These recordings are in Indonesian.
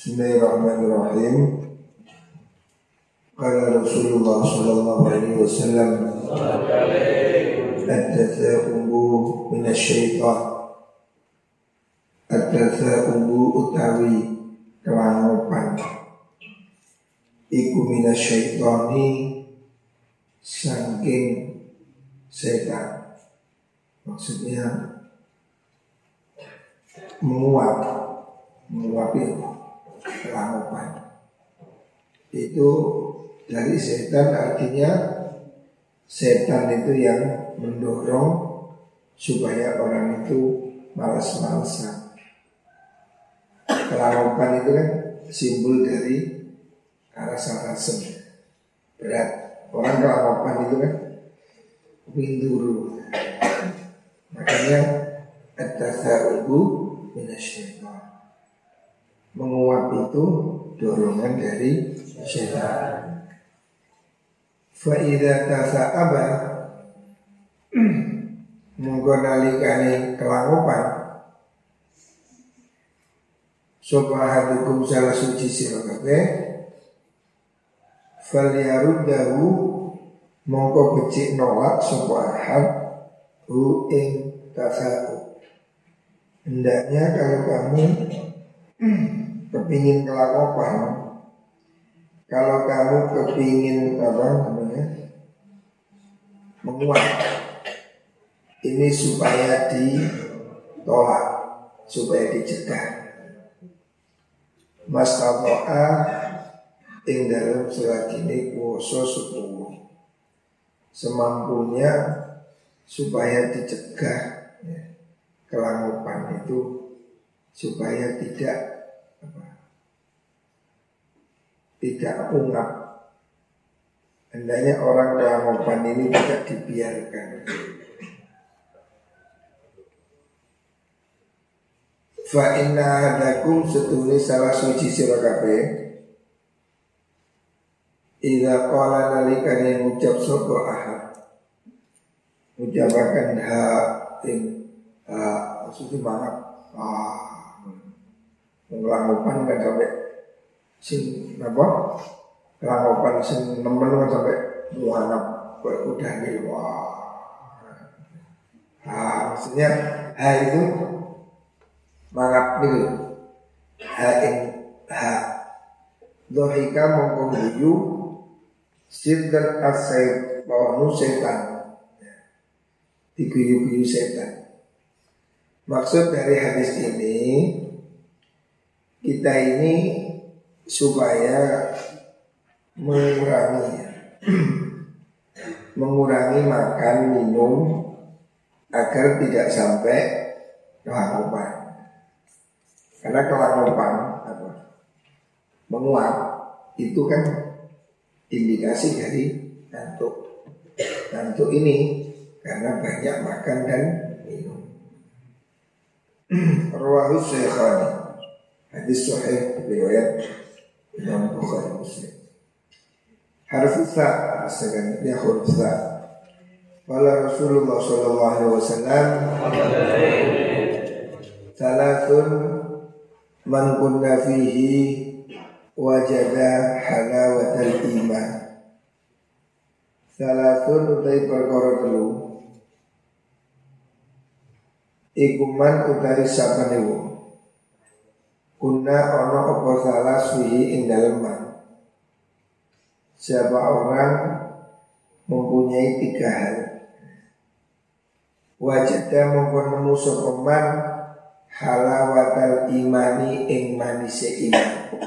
Bismillahirrahmanirrahim. Qala Rasulullah sallallahu alaihi wasallam At-tatha'ubu minasyaitan At-tatha'ubu utawi kelangopan Iku minasyaitani Sangking setan. Maksudnya Menguap. Menguap itu Kelangopan. Itu dari setan artinya Setan itu yang mendorong Supaya orang itu malas-malasan. Kelangopan itu kan simbol dari rasa rasa berat. Orang kelangopan itu kan winduru makanya at-tasawubu minasyaitan menguap itu dorongan dari syaitan fa idza tasa'aba monggo nalikane kelangopan Sopa hadukum salah suci sira kabeh Falyaruddahu mongko becik nolak sapa ahad hu ing tasau. Hendaknya kalau kamu kepingin kelakopan kalau kamu kepingin apa namanya menguat ini supaya ditolak supaya dicegah. Mastafa'a ing dalam surat ini kuoso sepuluh. Semampunya supaya dicegah ya, itu supaya tidak tidak ungap. Hendaknya orang kelangupan ini tidak dibiarkan. Fa inna hadakum setuni salah suci sira kabeh. Ida qala nalikane ngucap sapa ahad. Ucapakan ha ing ha maksudnya banget ah ngelangupan kan sampai sing apa? Ngelangupan sing nemen kan sampai muhanap kayak udah gitu wah. Ha maksudnya ha itu mangap nih ha ing ha dohika mongko guyu sirdan asai bawanu setan. Diguyu-guyu setan. Maksud dari hadis ini kita ini supaya mengurangi mengurangi makan minum agar tidak sampai kelakuan karena kelangopan apa, menguap itu kan indikasi dari ngantuk. Ngantuk ini karena banyak makan dan minum. Rawahu Syekhani Hadis sahih riwayat Imam Bukhari Muslim. Harf sa sebenarnya huruf sa. Wala Rasulullah sallallahu alaihi wasallam Salatun man kunna fihi wajada halawatal iman Salatun utai perkara telu Ikuman utari sapa niwu Kuna ono opo salah suhi ing dalem Siapa orang mempunyai tiga hal Wajadah mempunyai sokoman halawatal imani ing manise iman.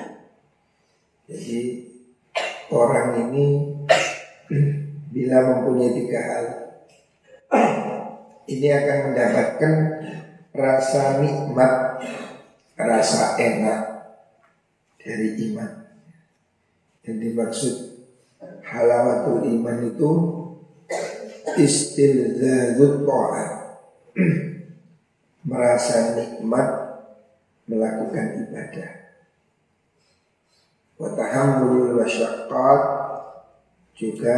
Jadi orang ini bila mempunyai tiga hal ini akan mendapatkan rasa nikmat, rasa enak dari iman. Yang dimaksud halawatul iman itu istilzazut ta'at merasa nikmat melakukan ibadah. Watahamulul wasyaqqat juga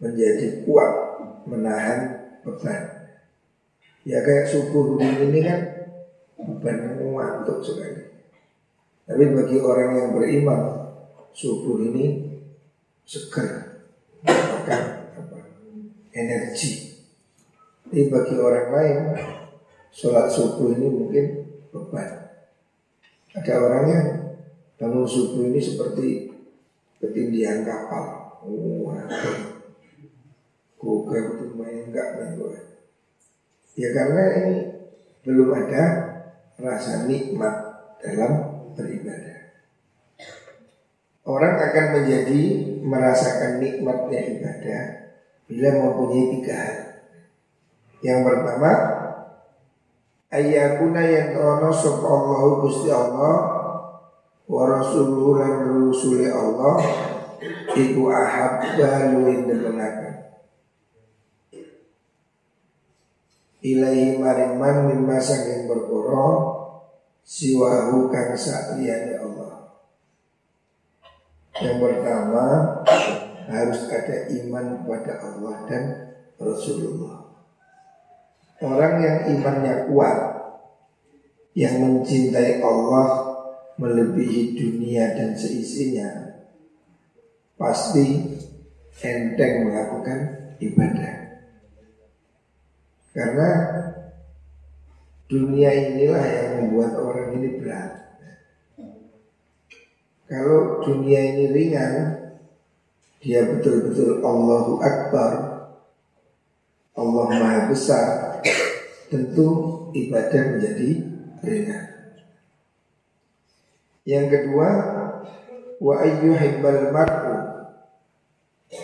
menjadi kuat menahan beban. Ya kayak subuh ini kan beban ngantuk sekali. Tapi bagi orang yang beriman subuh ini segar, makan apa, energi. Tapi bagi orang lain sholat subuh ini mungkin beban. Ada orang yang bangun subuh ini seperti ketindihan kapal. Oh, Gue main enggak main gue. Ya karena ini belum ada rasa nikmat dalam beribadah. Orang akan menjadi merasakan nikmatnya ibadah bila mempunyai tiga hal. Yang pertama, ayakuna yang tono sop Allah gusti Allah wa rasuluhu rusuli Allah iku ahabba luwih demenaken ilahi maring man mimma saking berkoro siwahu kang sakliyane Allah. Yang pertama harus ada iman kepada Allah dan Rasulullah. Orang yang imannya kuat, yang mencintai Allah melebihi dunia dan seisinya, pasti enteng melakukan ibadah. Karena Dunia inilah yang membuat orang ini berat. Kalau dunia ini ringan, dia betul-betul Allahu Akbar, Allah Maha Besar, tentu ibadah menjadi ringan. Yang kedua, wa ayyuhibbal mar'u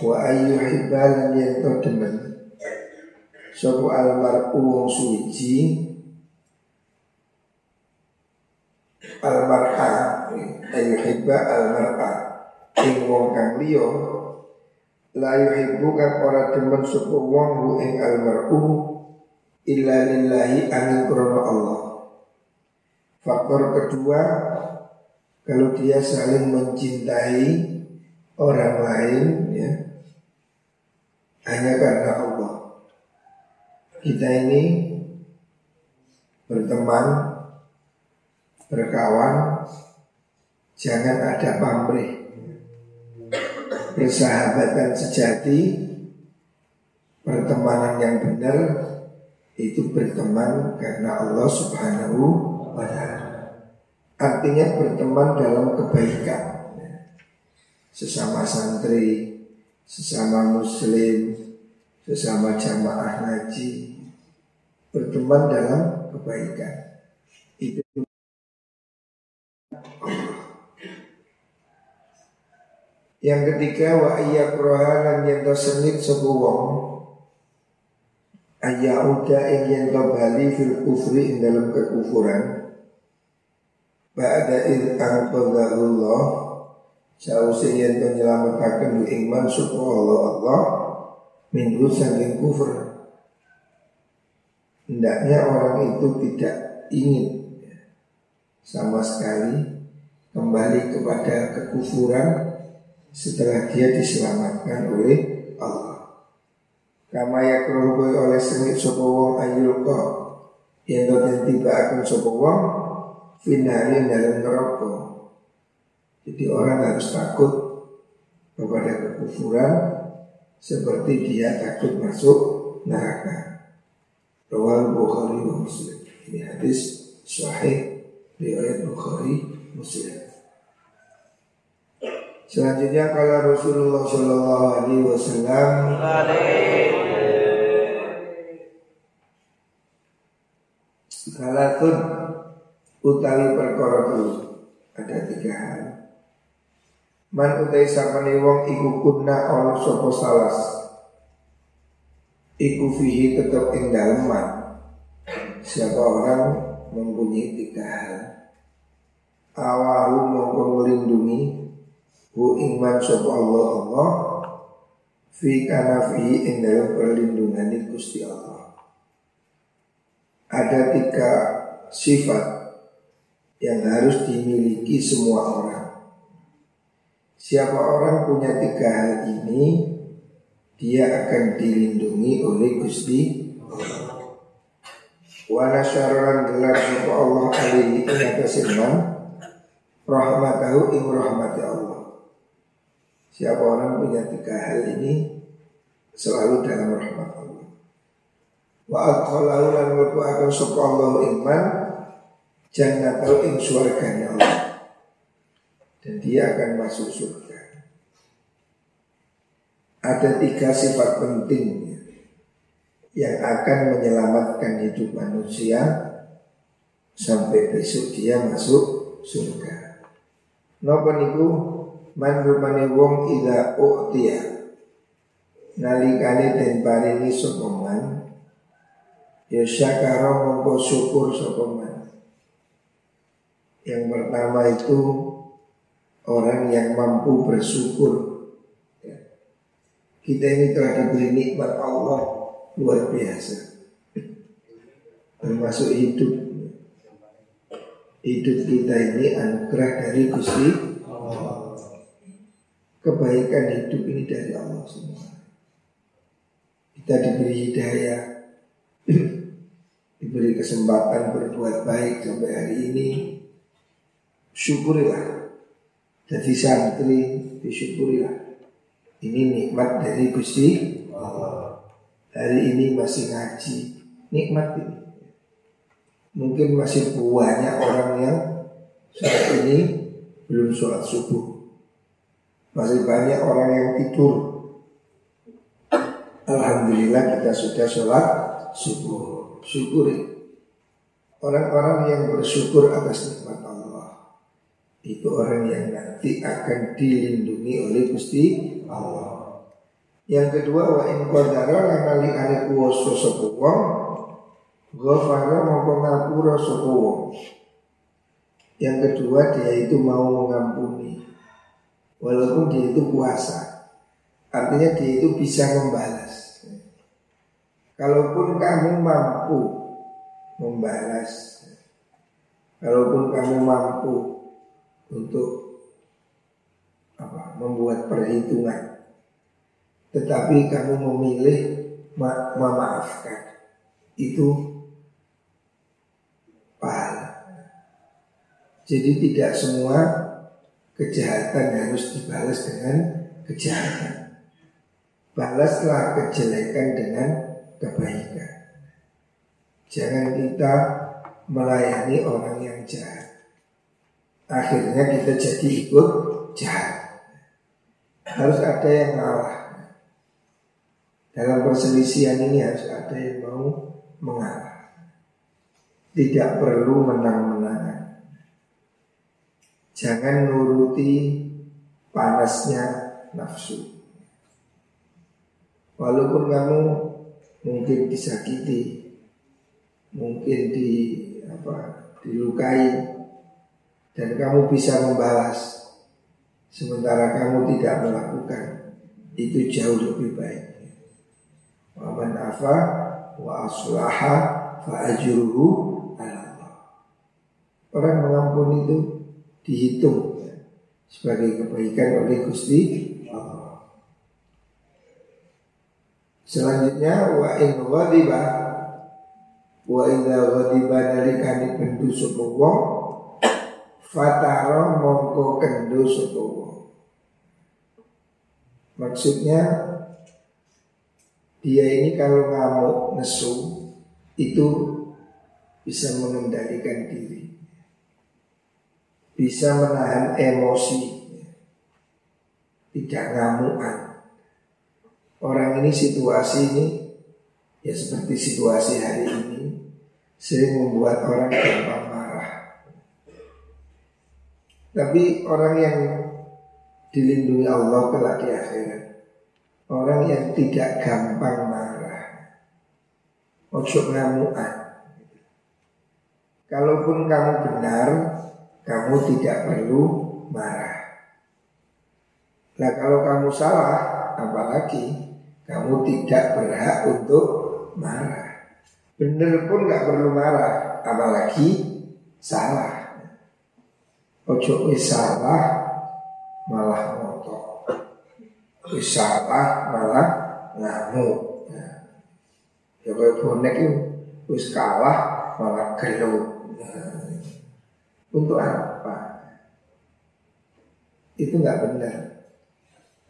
wa ayyuhibbal yanto demen. Sopo al mar'u wong suci. Al mar'a ayyuhibba al mar'a ing wong kang liya la yuhibbu kang ora demen sapa wong hu ing al mar'u illa lillahi amin krono Allah. Faktor kedua kalau dia saling mencintai orang lain ya hanya karena kita ini berteman berkawan jangan ada pamrih persahabatan sejati pertemanan yang benar itu berteman karena Allah Subhanahu wa taala. Artinya berteman dalam kebaikan. Sesama santri, sesama muslim, sesama jamaah ngaji berteman dalam kebaikan. Itu Yang ketiga wa ayyakraha lan yen senit sapa wong. Ayyauda ing yen bali fil kufri ing dalam kekufuran. Ba'da id anqadahullah sause yen to nyelametaken iman sapa Allah Allah. Minggu saking kufur hendaknya orang itu tidak ingin sama sekali kembali kepada kekufuran setelah dia diselamatkan oleh Allah. Kama yakruhu oleh sengit sopo wong ayulqa yang dan tiba akan sopo wong finari dalam neraka. Jadi orang harus takut kepada kekufuran seperti dia takut masuk neraka. Rawal Bukhari wa Muslim. Ini hadis sahih riwayat Bukhari Muslim. Selanjutnya kalau Rasulullah Shallallahu Alaihi Wasallam Salatun utawi perkara ada tiga hal. Man utai sapane wong iku kunna ono sopo salas. Iku fihi tetap ing daleman. Siapa orang mempunyai tiga hal. Awahu mongko melindungi Hu iman sapa Allah Allah fi kanafi ing dalam perlindungan Gusti Allah. Ada tiga sifat yang harus dimiliki semua orang. Siapa orang punya tiga hal ini, dia akan dilindungi oleh Gusti Allah. Wa gelar sapa Allah alaihi ing atas rahmatahu ing rahmati Allah. Siapa orang punya tiga hal ini selalu dalam rahmat Allah. Wa adkhalahu lan mlebu akan sapa Allah iman jannatahu ing surganya Allah. Dan dia akan masuk surga. Ada tiga sifat penting yang akan menyelamatkan hidup manusia sampai besok dia masuk surga. Napa niku man rupane wong ida uktia nalikane den paringi sapa man ya syakara mongko syukur sapa. Yang pertama itu orang yang mampu bersyukur kita ini telah diberi nikmat Allah luar biasa. Termasuk hidup. Hidup kita ini anugerah dari Gusti Kebaikan hidup ini dari Allah semua. Kita diberi hidayah. Diberi kesempatan berbuat baik sampai hari ini. Syukurilah. Jadi santri disyukurilah ini nikmat dari Gusti Allah. Hari ini masih ngaji, nikmat ini. Mungkin masih banyak orang yang saat ini belum sholat subuh. Masih banyak orang yang tidur. Alhamdulillah kita sudah sholat subuh. Syukuri. Orang-orang yang bersyukur atas nikmat Allah itu orang yang nanti akan dilindungi oleh Gusti Allah. Yang kedua wa in qadara lan ali kuwasa sapa wong ghafara mongko ngapura sapa wong. Yang kedua dia itu mau mengampuni walaupun dia itu puasa. Artinya dia itu bisa membalas. Kalaupun kamu mampu membalas Kalaupun kamu mampu untuk apa? Membuat perhitungan. Tetapi kamu memilih ma memaafkan. Itu pahala. Jadi tidak semua kejahatan harus dibalas dengan kejahatan. Balaslah kejelekan dengan kebaikan. Jangan kita melayani orang yang jahat. Akhirnya kita jadi ikut jahat harus ada yang ngalah. Dalam perselisihan ini harus ada yang mau mengalah. Tidak perlu menang-menangan. Jangan nuruti panasnya nafsu. Walaupun kamu mungkin disakiti, mungkin di apa dilukai, dan kamu bisa membalas Sementara kamu tidak melakukan Itu jauh lebih baik. Wa man afa wa aslaha fa ajruhu Allah. Orang mengampuni itu dihitung ya, sebagai kebaikan oleh Gusti Allah. Selanjutnya wa in ghadiba wa idza ghadiba nalikani bendu sapa wong fatara mongko kendo sapa Maksudnya dia ini kalau ngamuk nesu itu bisa mengendalikan diri, bisa menahan emosi, tidak ngamukan. Orang ini situasi ini ya seperti situasi hari ini sering membuat orang gampang marah. Tapi orang yang dilindungi Allah kelak di akhirat. Orang yang tidak gampang marah. Ojo ngamuan. Kalaupun kamu benar, kamu tidak perlu marah. Nah kalau kamu salah, apalagi kamu tidak berhak untuk marah. Benar pun nggak perlu marah, apalagi salah. Ojo salah, malah ngotot. Salah malah ngamuk. Ya, ya kayak bonek itu wis kalah malah gelut. Ya. Untuk apa? Itu nggak benar.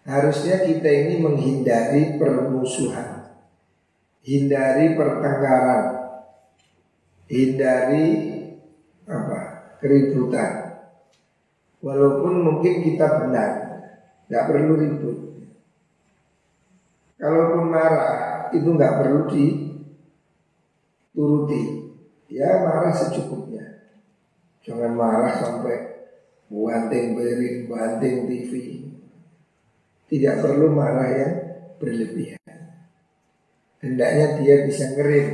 Harusnya kita ini menghindari permusuhan, hindari pertengkaran, hindari apa keributan. Walaupun mungkin kita benar, nggak perlu ribut. Kalaupun marah itu nggak perlu dituruti, ya marah secukupnya. Jangan marah sampai banting piring, banting TV. Tidak perlu marah yang berlebihan. Hendaknya dia bisa ngerim.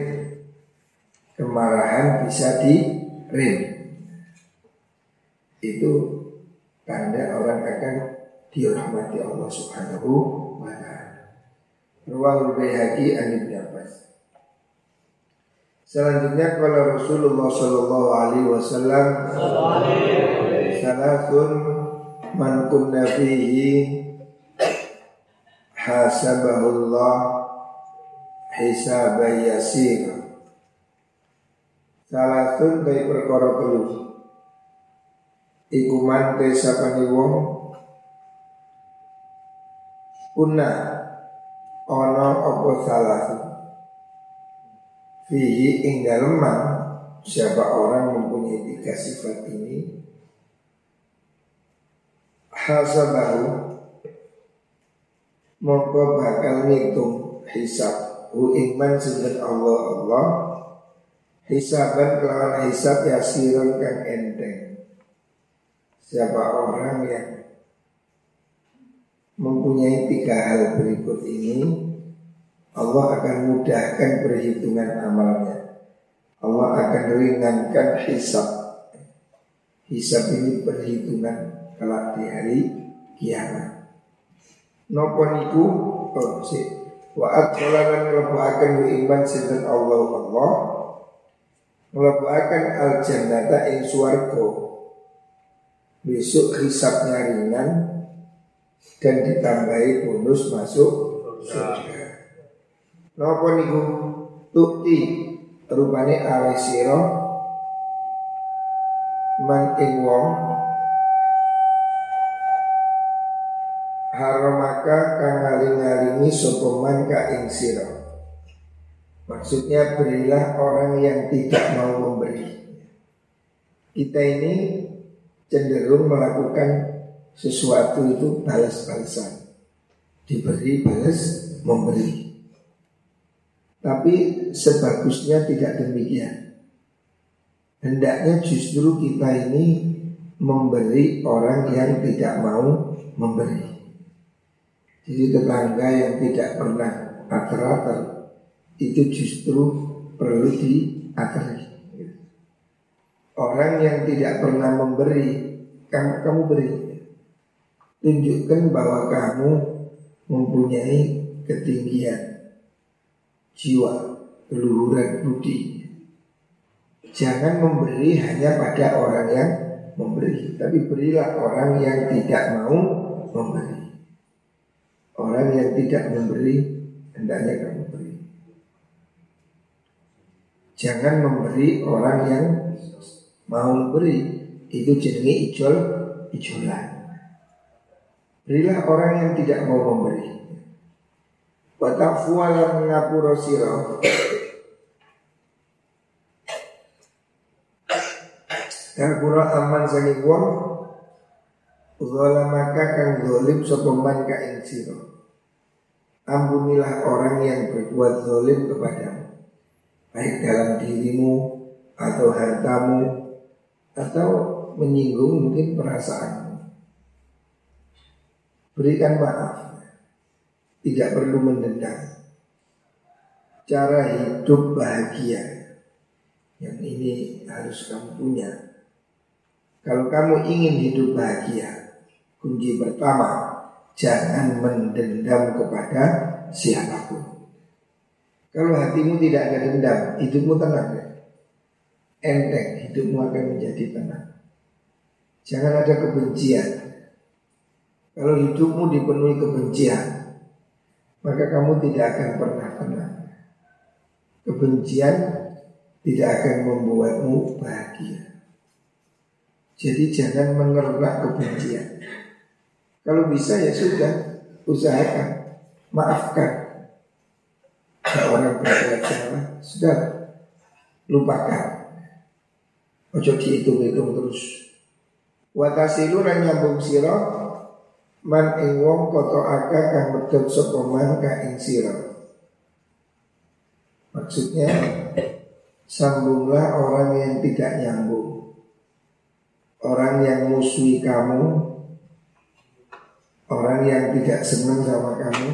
Kemarahan bisa direm. Itu tanda orang akan dirahmati Allah Subhanahu wa taala. Ruang Baihaqi an Ibnu Abbas. Selanjutnya kalau Rasulullah Shallallahu Alaihi Wasallam Salasun man kunna fihi hasabahullah hisaban yasir Salasun dari perkara Iku man te sapani wong? Kuna. Ono opo salasun Fihi ing dalem Siapa orang mempunyai tiga sifat ini? Hasabahu. Mongko bakal ngitung hisab Hu iman sinten Allah Allah Hisaban kelawan hisab yasiran kan enteng Siapa orang yang Mempunyai tiga hal berikut ini Allah akan mudahkan perhitungan amalnya. Allah akan ringankan hisab. Hisab ini perhitungan kelak di hari kiamat. Nopo niku? Oh, si Wa adkhalan ngelebuakan iman sinten Allah Allah. Ngelebuakan al jannata ing suarko Besok hisabnya ringan Dan ditambahi bonus masuk surga. Napa niku? Tukti. Rupane awe sira. Man ing wong. Haramaka kang ngaling-ngalingi sapa man ka ing sira. Maksudnya berilah orang yang tidak mau memberi. Kita ini cenderung melakukan sesuatu itu balas-balasan Diberi balas memberi tapi sebagusnya tidak demikian. Hendaknya justru kita ini memberi orang yang tidak mau memberi. Jadi tetangga yang tidak pernah ater-ater itu justru perlu diateri. Orang yang tidak pernah memberi, kamu, kamu beri. Tunjukkan bahwa kamu mempunyai ketinggian jiwa, keluhuran budi. Jangan memberi hanya pada orang yang memberi, tapi berilah orang yang tidak mau memberi. Orang yang tidak memberi hendaknya kamu beri. Jangan memberi orang yang mau memberi itu jenenge ijol ijolan. Berilah orang yang tidak mau memberi. Watafuwa lan ngapura sira Ngapura aman saking wong maka kang zolim sopeman ka ing sira Ampunilah orang yang berbuat zolim kepadamu Baik dalam dirimu atau hartamu Atau menyinggung mungkin perasaanmu Berikan maaf tidak perlu mendendam. Cara hidup bahagia yang ini harus kamu punya. Kalau kamu ingin hidup bahagia, kunci pertama jangan mendendam kepada siapa pun. Kalau hatimu tidak ada dendam, hidupmu tenang. Enteng, hidupmu akan menjadi tenang. Jangan ada kebencian. Kalau hidupmu dipenuhi kebencian, maka kamu tidak akan pernah tenang. Kebencian tidak akan membuatmu bahagia. Jadi jangan mengernak kebencian. Kalau bisa ya sudah usahakan maafkan. Kalau orang berbuat salah sudah lupakan. Ojo dihitung-hitung terus. Watasilu lan nyambung sira man ing wong koto aga kang medhot sapa ka ing sira. Maksudnya sambunglah orang yang tidak nyambung. Orang yang musuhi kamu, orang yang tidak senang sama kamu,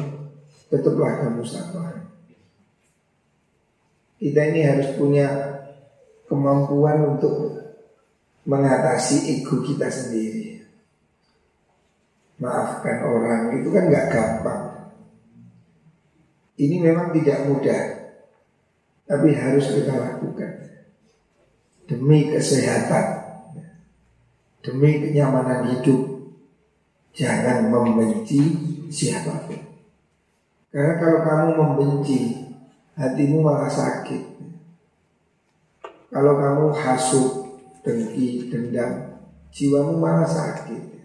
tetaplah kamu sabar. Kita ini harus punya kemampuan untuk mengatasi ego kita sendiri. Maafkan orang itu kan nggak gampang. Ini memang tidak mudah, tapi harus kita lakukan demi kesehatan, demi kenyamanan hidup. Jangan membenci siapa pun. Karena kalau kamu membenci, hatimu malah sakit. Kalau kamu hasut, dengki, dendam, jiwamu malah sakit.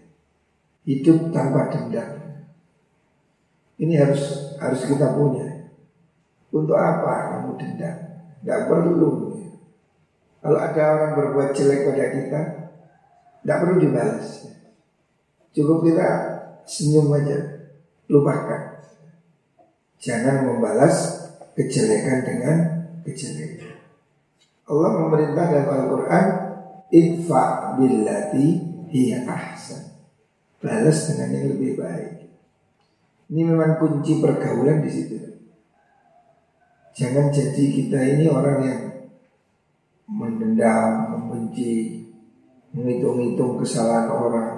Hidup tanpa dendam. Ini harus harus kita punya. Untuk apa kamu dendam? Gak perlu. Kalau ada orang berbuat jelek pada kita, tidak perlu dibalas. Cukup kita senyum aja, lupakan. Jangan membalas kejelekan dengan kejelekan. Allah memerintah dalam Al-Quran Idfa billati hiya ahsan. Balas dengan yang lebih baik. Ini memang kunci pergaulan di situ. Jangan jadi kita ini orang yang Mendendam, membenci Menghitung-hitung kesalahan orang.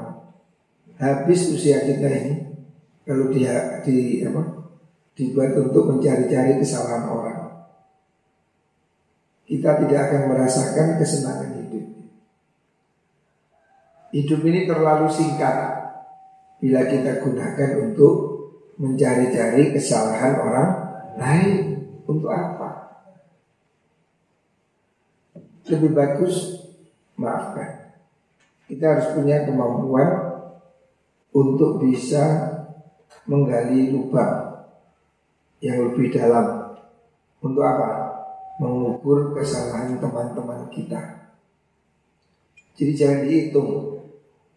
Habis usia kita ini Kalau dia di apa dibuat untuk mencari-cari kesalahan orang kita tidak akan merasakan kesenangan hidup. Hidup ini terlalu singkat bila kita gunakan untuk mencari-cari kesalahan orang lain. Untuk apa? Lebih bagus maafkan. Kita harus punya kemampuan untuk bisa menggali lubang yang lebih dalam. Untuk apa? Mengukur kesalahan teman-teman kita. Jadi jangan dihitung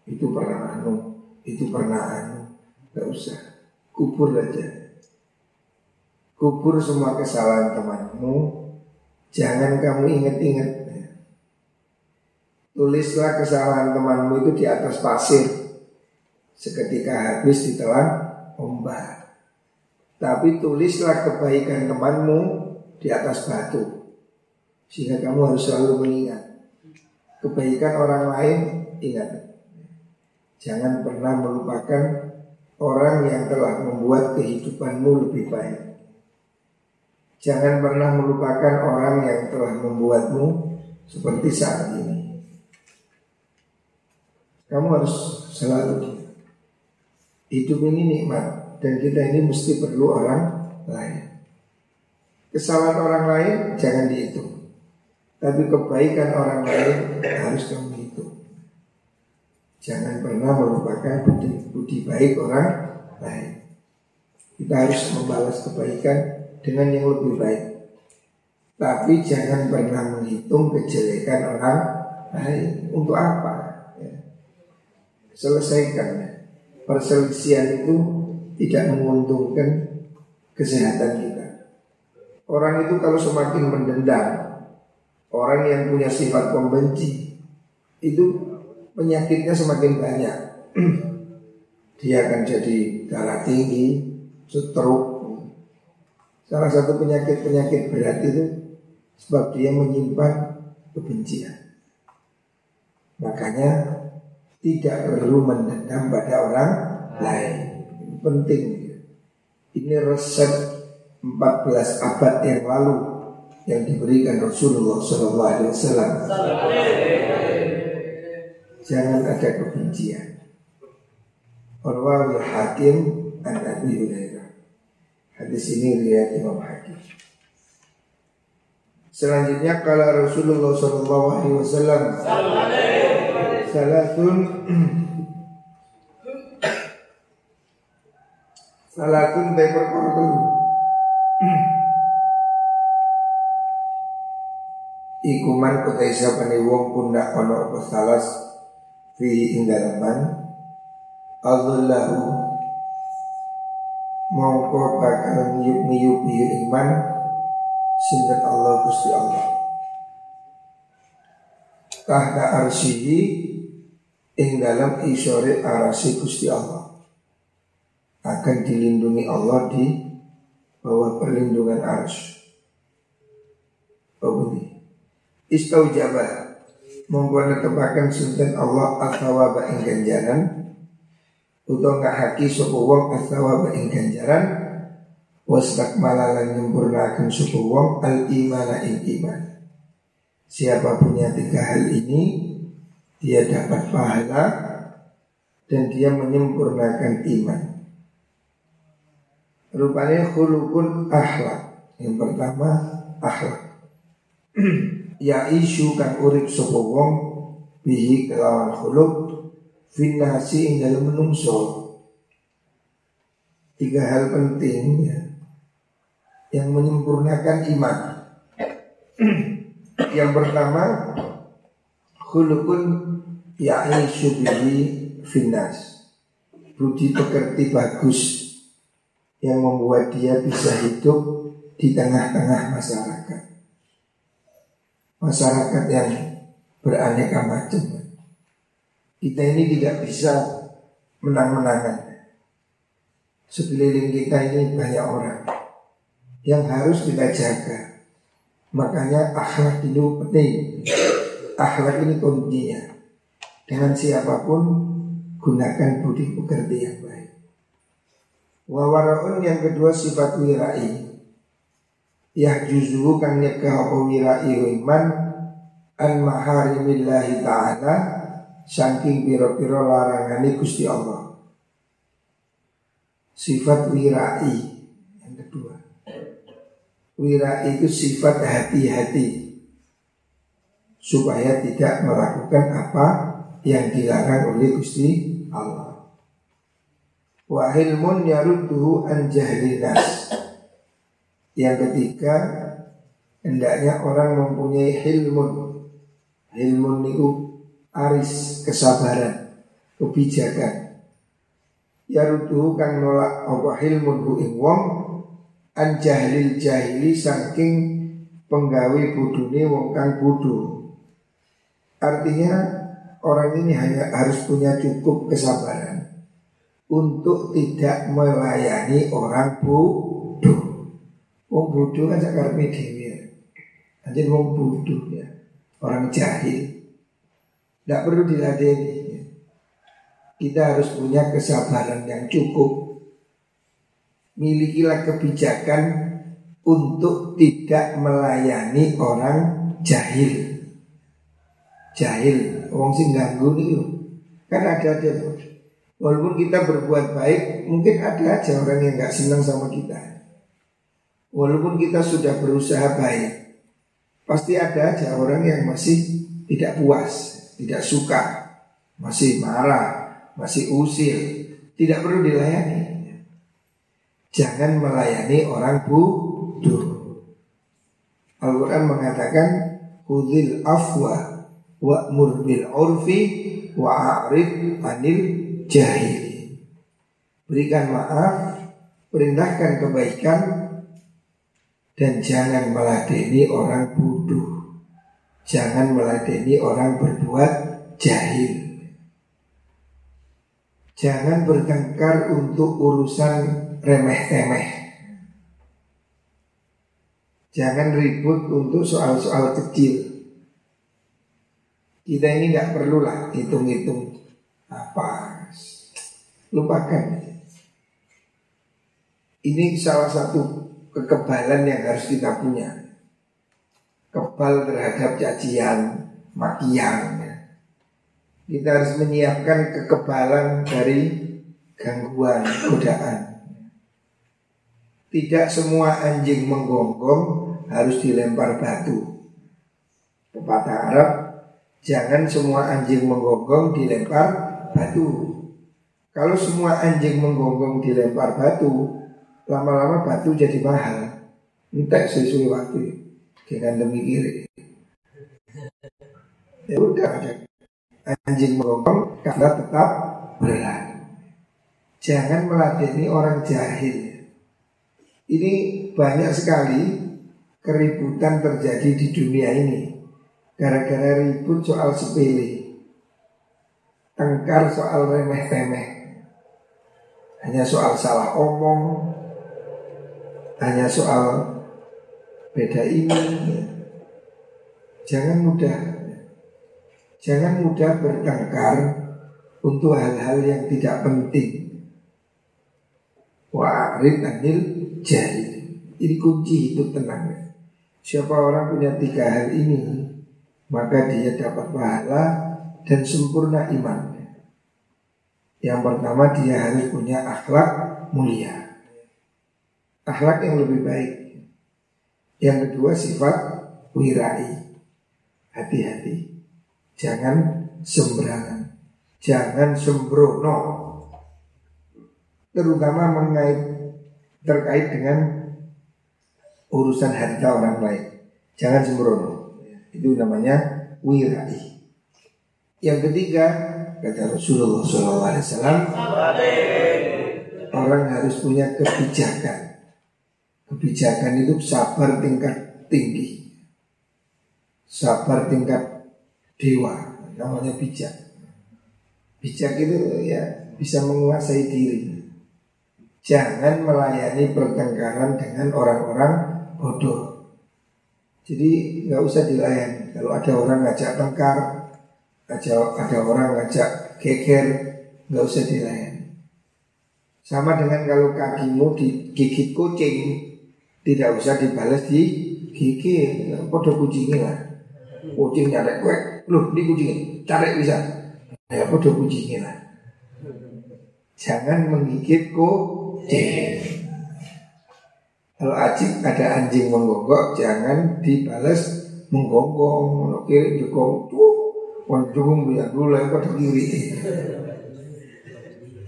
itu pernah anu, itu pernah anu, nggak usah, kubur aja. Kubur semua kesalahan temanmu, jangan kamu inget-inget. Tulislah kesalahan temanmu itu di atas pasir, seketika habis ditelan ombak. Tapi tulislah kebaikan temanmu di atas batu. Sehingga kamu harus selalu mengingat. Kebaikan orang lain ingat. Jangan pernah melupakan orang yang telah membuat kehidupanmu lebih baik. Jangan pernah melupakan orang yang telah membuatmu seperti saat ini. Kamu harus selalu Hidup ini nikmat Dan kita ini mesti perlu orang lain Kesalahan orang lain jangan dihitung. Tapi kebaikan orang lain harus kamu hitung. Jangan pernah melupakan budi, budi baik orang lain. Kita harus membalas kebaikan dengan yang lebih baik. Tapi jangan pernah menghitung kejelekan orang lain. Untuk apa? Ya. Selesaikan. Perselisihan itu tidak menguntungkan kesehatan kita. Orang itu kalau semakin mendendam Orang yang punya sifat pembenci Itu penyakitnya semakin banyak. Dia akan jadi darah tinggi Stroke. Salah satu penyakit-penyakit berat itu Sebab dia menyimpan kebencian. Makanya tidak perlu mendendam pada orang lain. Penting. Ini resep 14 abad yang lalu yang diberikan Rasulullah Wasallam. Jangan ada kebencian. Warwal Hakim an Abi Hurairah. Hadis ini riwayat Imam Hakim. Selanjutnya kalau Rasulullah Sallallahu Alaihi Wasallam Salatun Salatun te perkara. Iku man kutai sapane wong pundak ono apa salas fi ing dalaman. Allahu mongko bakal ngiyup ngiyup iman sinten Allah Gusti Allah. Tahta arsihi ing dalam isore arasi Gusti Allah. Akan dilindungi Allah di bawah perlindungan ars. Oh ini. Istaujabah membuat netepakan sinten Allah athawaba ing ganjaran utawa ngahaki sapa wong athawaba ing ganjaran wastakmala lan nyempurnakan sapa wong al imana ing iman. Siapa punya tiga hal ini dia dapat pahala dan dia menyempurnakan iman. Rupanya khulukun akhlak. Yang pertama akhlak. ya isu kan urip sapa wong bihi kelawan khuluk finasi ing dalam menungso. Tiga hal penting ya, yang menyempurnakan iman. yang pertama khulukun ya isu bihi finas. Budi pekerti bagus yang membuat dia bisa hidup di tengah-tengah masyarakat masyarakat yang beraneka macam. Kita ini tidak bisa menang-menangan. Sekeliling kita ini banyak orang yang harus kita jaga. Makanya akhlak itu penting. Akhlak ini kuncinya. Dengan siapa pun gunakan budi pekerti yang baik. Wawaraun yang kedua sifat wirai yahjuzu kang nyegah apa wirai iman an maharimillahi ta'ala saking piro-piro larangane Gusti Allah. Sifat wirai yang kedua. Wirai itu sifat hati-hati supaya tidak melakukan apa yang dilarang oleh Gusti Allah. Wa ilmun yarudduhu an jahlinas yang ketiga, hendaknya orang mempunyai hilmun. Hilmun itu aris kesabaran, kebijakan. Ya rutuh kang nolak apa hilmun hu ing wong an jahilil jahili saking penggawe budune wong kang budu. Artinya orang ini hanya harus punya cukup kesabaran untuk tidak melayani orang bodoh. Wong bodoh kan sakar dhewe. Anjir wong bodoh ya. Orang jahil. Tidak perlu diladeni. Kita harus punya kesabaran yang cukup. Milikilah kebijakan untuk tidak melayani orang jahil. Jahil, wong sing ganggu nih Kan ada ada Walaupun kita berbuat baik, mungkin ada aja orang yang nggak senang sama kita. Walaupun kita sudah berusaha baik Pasti ada aja orang yang masih tidak puas Tidak suka Masih marah Masih usil Tidak perlu dilayani Jangan melayani orang bodoh Al-Quran mengatakan Hudil afwa Wa'mur bil urfi Wa'arid anil jahil. Berikan maaf Perintahkan kebaikan dan jangan meladeni orang bodoh. Jangan meladeni orang berbuat jahil. Jangan bertengkar untuk urusan remeh-temeh. Jangan ribut untuk soal-soal kecil. Kita ini nggak perlulah hitung-hitung apa Lupakan Ini salah satu kekebalan yang harus kita punya. Kebal terhadap cacian, makian. Ya. Kita harus menyiapkan kekebalan dari gangguan, godaan. Tidak semua anjing menggonggong harus dilempar batu. Pepatah Arab, jangan semua anjing menggonggong dilempar batu. Kalau semua anjing menggonggong dilempar batu, lama-lama batu jadi mahal. Entek sesuai waktu dengan demi kiri. Ya udah anjing menggonggong karena tetap berlari. Jangan meladeni orang jahil. Ini banyak sekali keributan terjadi di dunia ini. Gara-gara ribut soal sepele. Tengkar soal remeh-temeh. Hanya soal salah omong. Hanya soal beda ini. Jangan mudah. Jangan mudah bertengkar untuk hal-hal yang tidak penting. Wa'arid anil jahil Ini kunci hidup tenang Siapa orang punya tiga hal ini Maka dia dapat pahala Dan sempurna imannya Yang pertama dia harus punya akhlak mulia Akhlak yang lebih baik Yang kedua sifat wirai Hati-hati Jangan sembarangan Jangan sembrono terutama mengait terkait dengan urusan harta orang lain. Jangan sembrono. Itu namanya wirai. Yang ketiga kata Rasulullah SAW, orang harus punya kebijakan. Kebijakan itu sabar tingkat tinggi, sabar tingkat dewa, namanya bijak. Bijak itu ya bisa menguasai diri. Jangan melayani pertengkaran dengan orang-orang bodoh. Jadi nggak usah dilayani. Kalau ada orang ngajak tengkar, ada, ada orang ngajak geger, nggak usah dilayani. Sama dengan kalau kakimu digigit kucing, tidak usah dibalas di gigi, podo kucingnya lah. Kucing nyarek kue, loh ini kucingnya, cari bisa. Ya podo kucingnya lah. Jangan menggigit kucing kalau ajik ada anjing menggonggok jangan dibalas menggonggong kiri jukong tuh Wanjung biar dulu pada kiri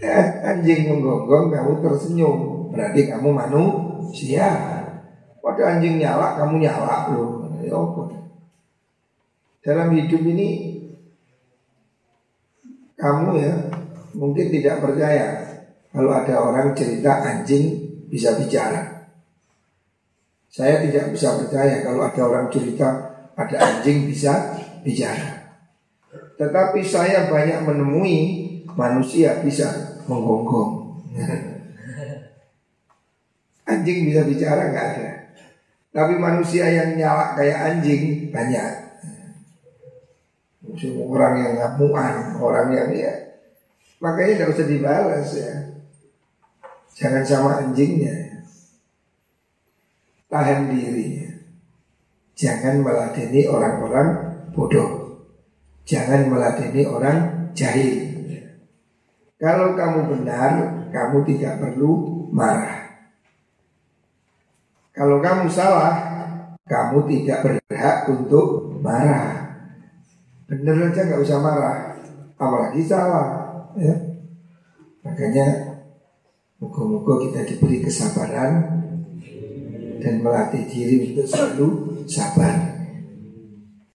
eh, Anjing menggonggong kamu tersenyum. Berarti kamu manusia. Pada anjing nyala kamu nyala loh. Ya Dalam hidup ini Kamu ya Mungkin tidak percaya kalau ada orang cerita anjing bisa bicara. Saya tidak bisa percaya kalau ada orang cerita ada anjing bisa bicara. Tetapi saya banyak menemui manusia bisa menggonggong. anjing bisa bicara nggak ada. Tapi manusia yang nyala kayak anjing banyak. Orang yang ngamuan, orang yang ya makanya tidak usah dibalas ya. Jangan sama anjingnya. Tahan diri. Jangan meladeni orang-orang bodoh. Jangan meladeni orang jahil. Kalau kamu benar, kamu tidak perlu marah. Kalau kamu salah, kamu tidak berhak untuk marah. Benar aja nggak usah marah, apalagi salah. Ya. Makanya Moga-moga kita diberi kesabaran dan melatih diri untuk selalu sabar.